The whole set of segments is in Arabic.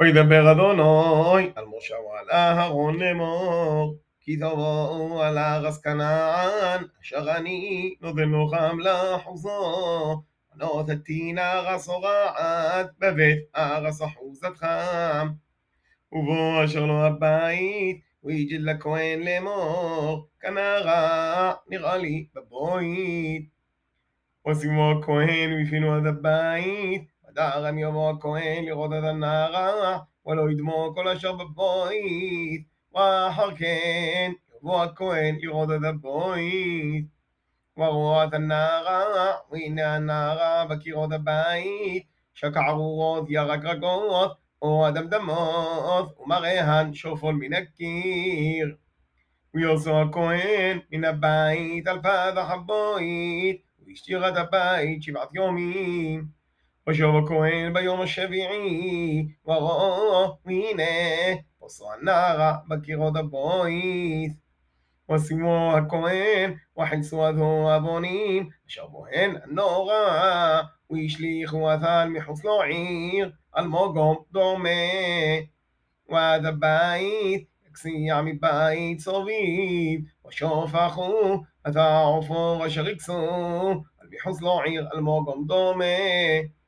וידבר אדוני על משה ועל אהרון לאמור, כי תבואו על ארץ כנען, אשר אני נותן לכם לחוזו. ונותתין ארץ הורעת, בבית ארץ אחוזתכם. ובוא אשר לו הבית, ויג'ד לכהן לאמור, כנרע נראה לי בבוית. ושימו הכהן מפינו עד הבית, הדר אני יבוא הכהן לראות את הנערה, ולא ידמו כל אשר בבוית, ואחר כן יבוא הכהן לראות את הבוית. ורואה את הנערה, והנה הנערה בקירות הבית, שקע ארורות ירק רגות, או הדמדמות, ומראהן שופול מן הקיר. ויוסו הכהן מן הבית על פתח הבית, והשאיר את הבית שבעת יומים. وشوف كوين بيوم الشبيعي وغوينه وصانا بكيرو دبويث وسيمو كوين وحلسو اذو ابونين شابوين نورا ويشليخ وثال محوص لعير الموغوم دومي وذا بايت اكسي يعمي بايت صبيب وشوف اخو اذا عفو وشريكسو المحوص لعير الموغوم دومي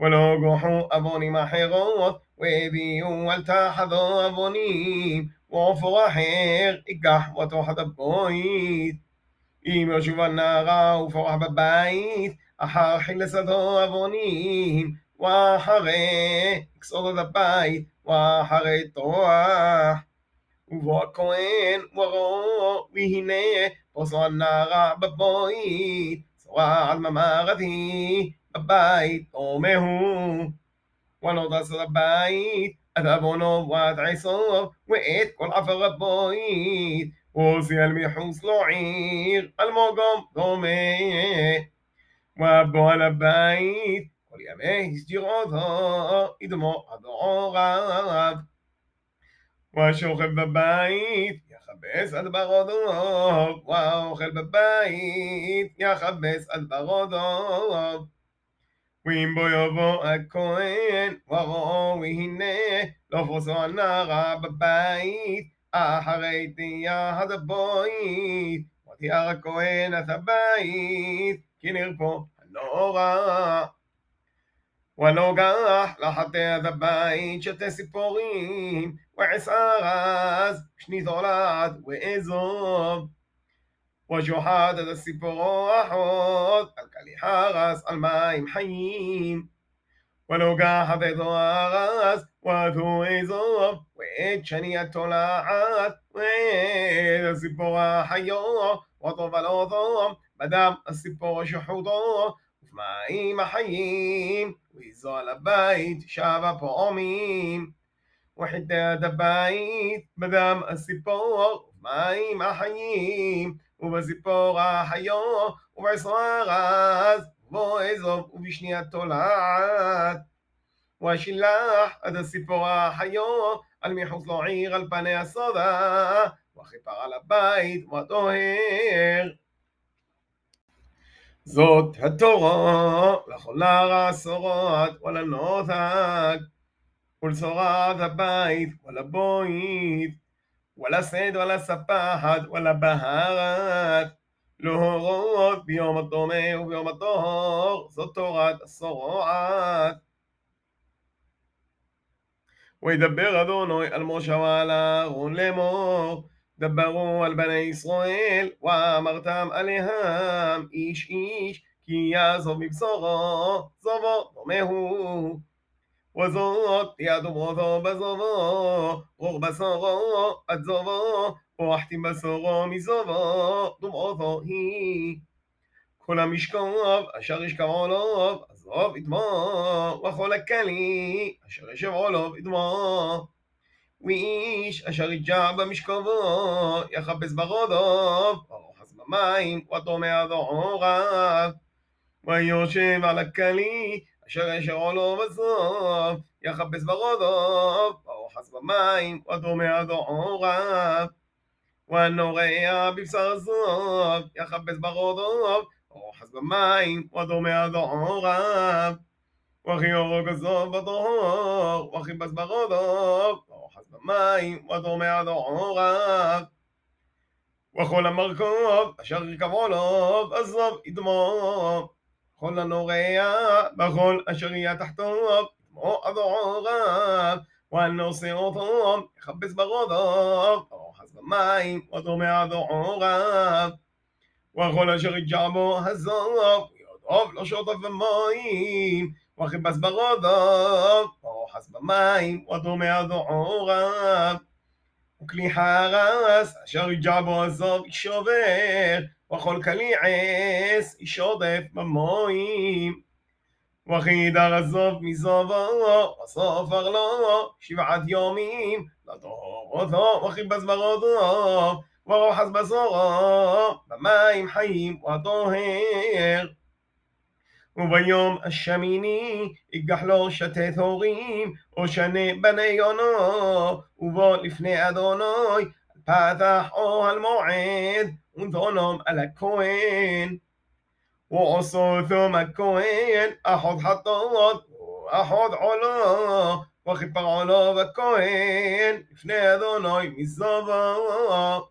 ولو جحو أبوني ما حيغوت ويبي يوالتا أبوني وفو حيغ إقاح وتو بويت إيم يشوف النغا وفو حب بايت أحر حل سدو أبوني وحري إكسود بايت وحري طوح وفو كوين وغو ويهيني وصو النغا ببويت سواء عدم ما غذيه הבית מהו هو עשר הבית את עוונו ואת עשו ואת כל עפר הבית لعير دومي وابو على البيت كل يميه يشجير عضها يدمو عضو غاب وشوخب ببيت خبس اد عضوك وأوخل ببيت خبس اد عضوك ואם בו יבוא הכהן, וראו הנה, לא פרוסו הנערה בבית, אחרי תיעד הבית, ותיאר הכהן את הבית, כי נרפו הנורא. ולא גח לחטא את הבית שתי סיפורים, ועשר אז שני תולעת ואזוב. وجحادة السبوحات الكاليحارس الماء حيين ولو قاحت ضغس وثو إزوف وإتشني التلاعات وإذا السبوح حيو وطف الأظم بدم السبوح شحوطه وفي ماء حيين وإزال البيت شاب فؤمين وحدة البيت بدم السبوح ماء حيين ובזיפורה היו, ובעשרה רז, ועזוב, ובשניית תולעת. ואשילח עד הסיפורה היו, על מחוץ לו עיר, על פני הסודה, וכיפר על הבית, וטוהר. זאת התורו, לכל נער עשורות, ולנותק, ולצורת הבית, ולבוית. ولا صيد ولا سباحات ولا بهارات له غوث بيوم الطمي وبيوم الطهر זאת תורת הסרועת. וידבר אדוני על משה ועל אהרון לאמור דברו על בני ישראל ואמרתם עליהם איש איש כי יעזוב מבשורו זובו דומה הוא وزاق يعد ماذا بزاوا غرب ساغا أدزاوا واحتي بساغا مزاوا دم هي كل مشكاب أشر يشكب علاف أزاف إدما وخل الكلي أشر يشب علاف إدما وإيش أشر يجع بمشكابا يخبز بغضب وروحز بميم وطمع ذعورف ويوشب على الكلي אשר ישרו לו בסוף, יחפש ברודו, פרוחס במים, ודומע דעוריו. והנורע בבשר סוף, יחפש ברודו, פרוחס במים, ודומע דעוריו. וחיורו כסוף בטהור, וחיפש ברודו, פרוחס במים, ודומע דעוריו. וכל המרכוב, אשר ירכבו לו, בסוף ידמו. כל הנורע בכל אשר יהיה תחתיו, כמו אדוריו, והנושא אותו יחפש ברודו, ורוחס במים, ודומע אדוריו. וכל אשר יג'ע בו הזוב, יודעוב לא שותף במים, וחיפש ברודו, ורוחס במים, ודומע אדוריו. וכלי חרס, אשר יג'בו עזוב ישובר, וכל כלי עס ישודף במוים. וכי וחידר עזוב מזובו, וסופר ארלו לא, שבעת יומים, לדור אותו, וכי בזמרו דוב ורוחס בזורו, במים חיים ודוהר וביום השמיני יגח לו שתי תורים, או שני בני יונו, ובוא לפני אדוני, פתח אוהל מועד, ודונום על הכהן. ועושו ועשותום הכהן, אחות חטאות, אחות עולו, וכיפר עולו בכהן, לפני אדוני מזובו.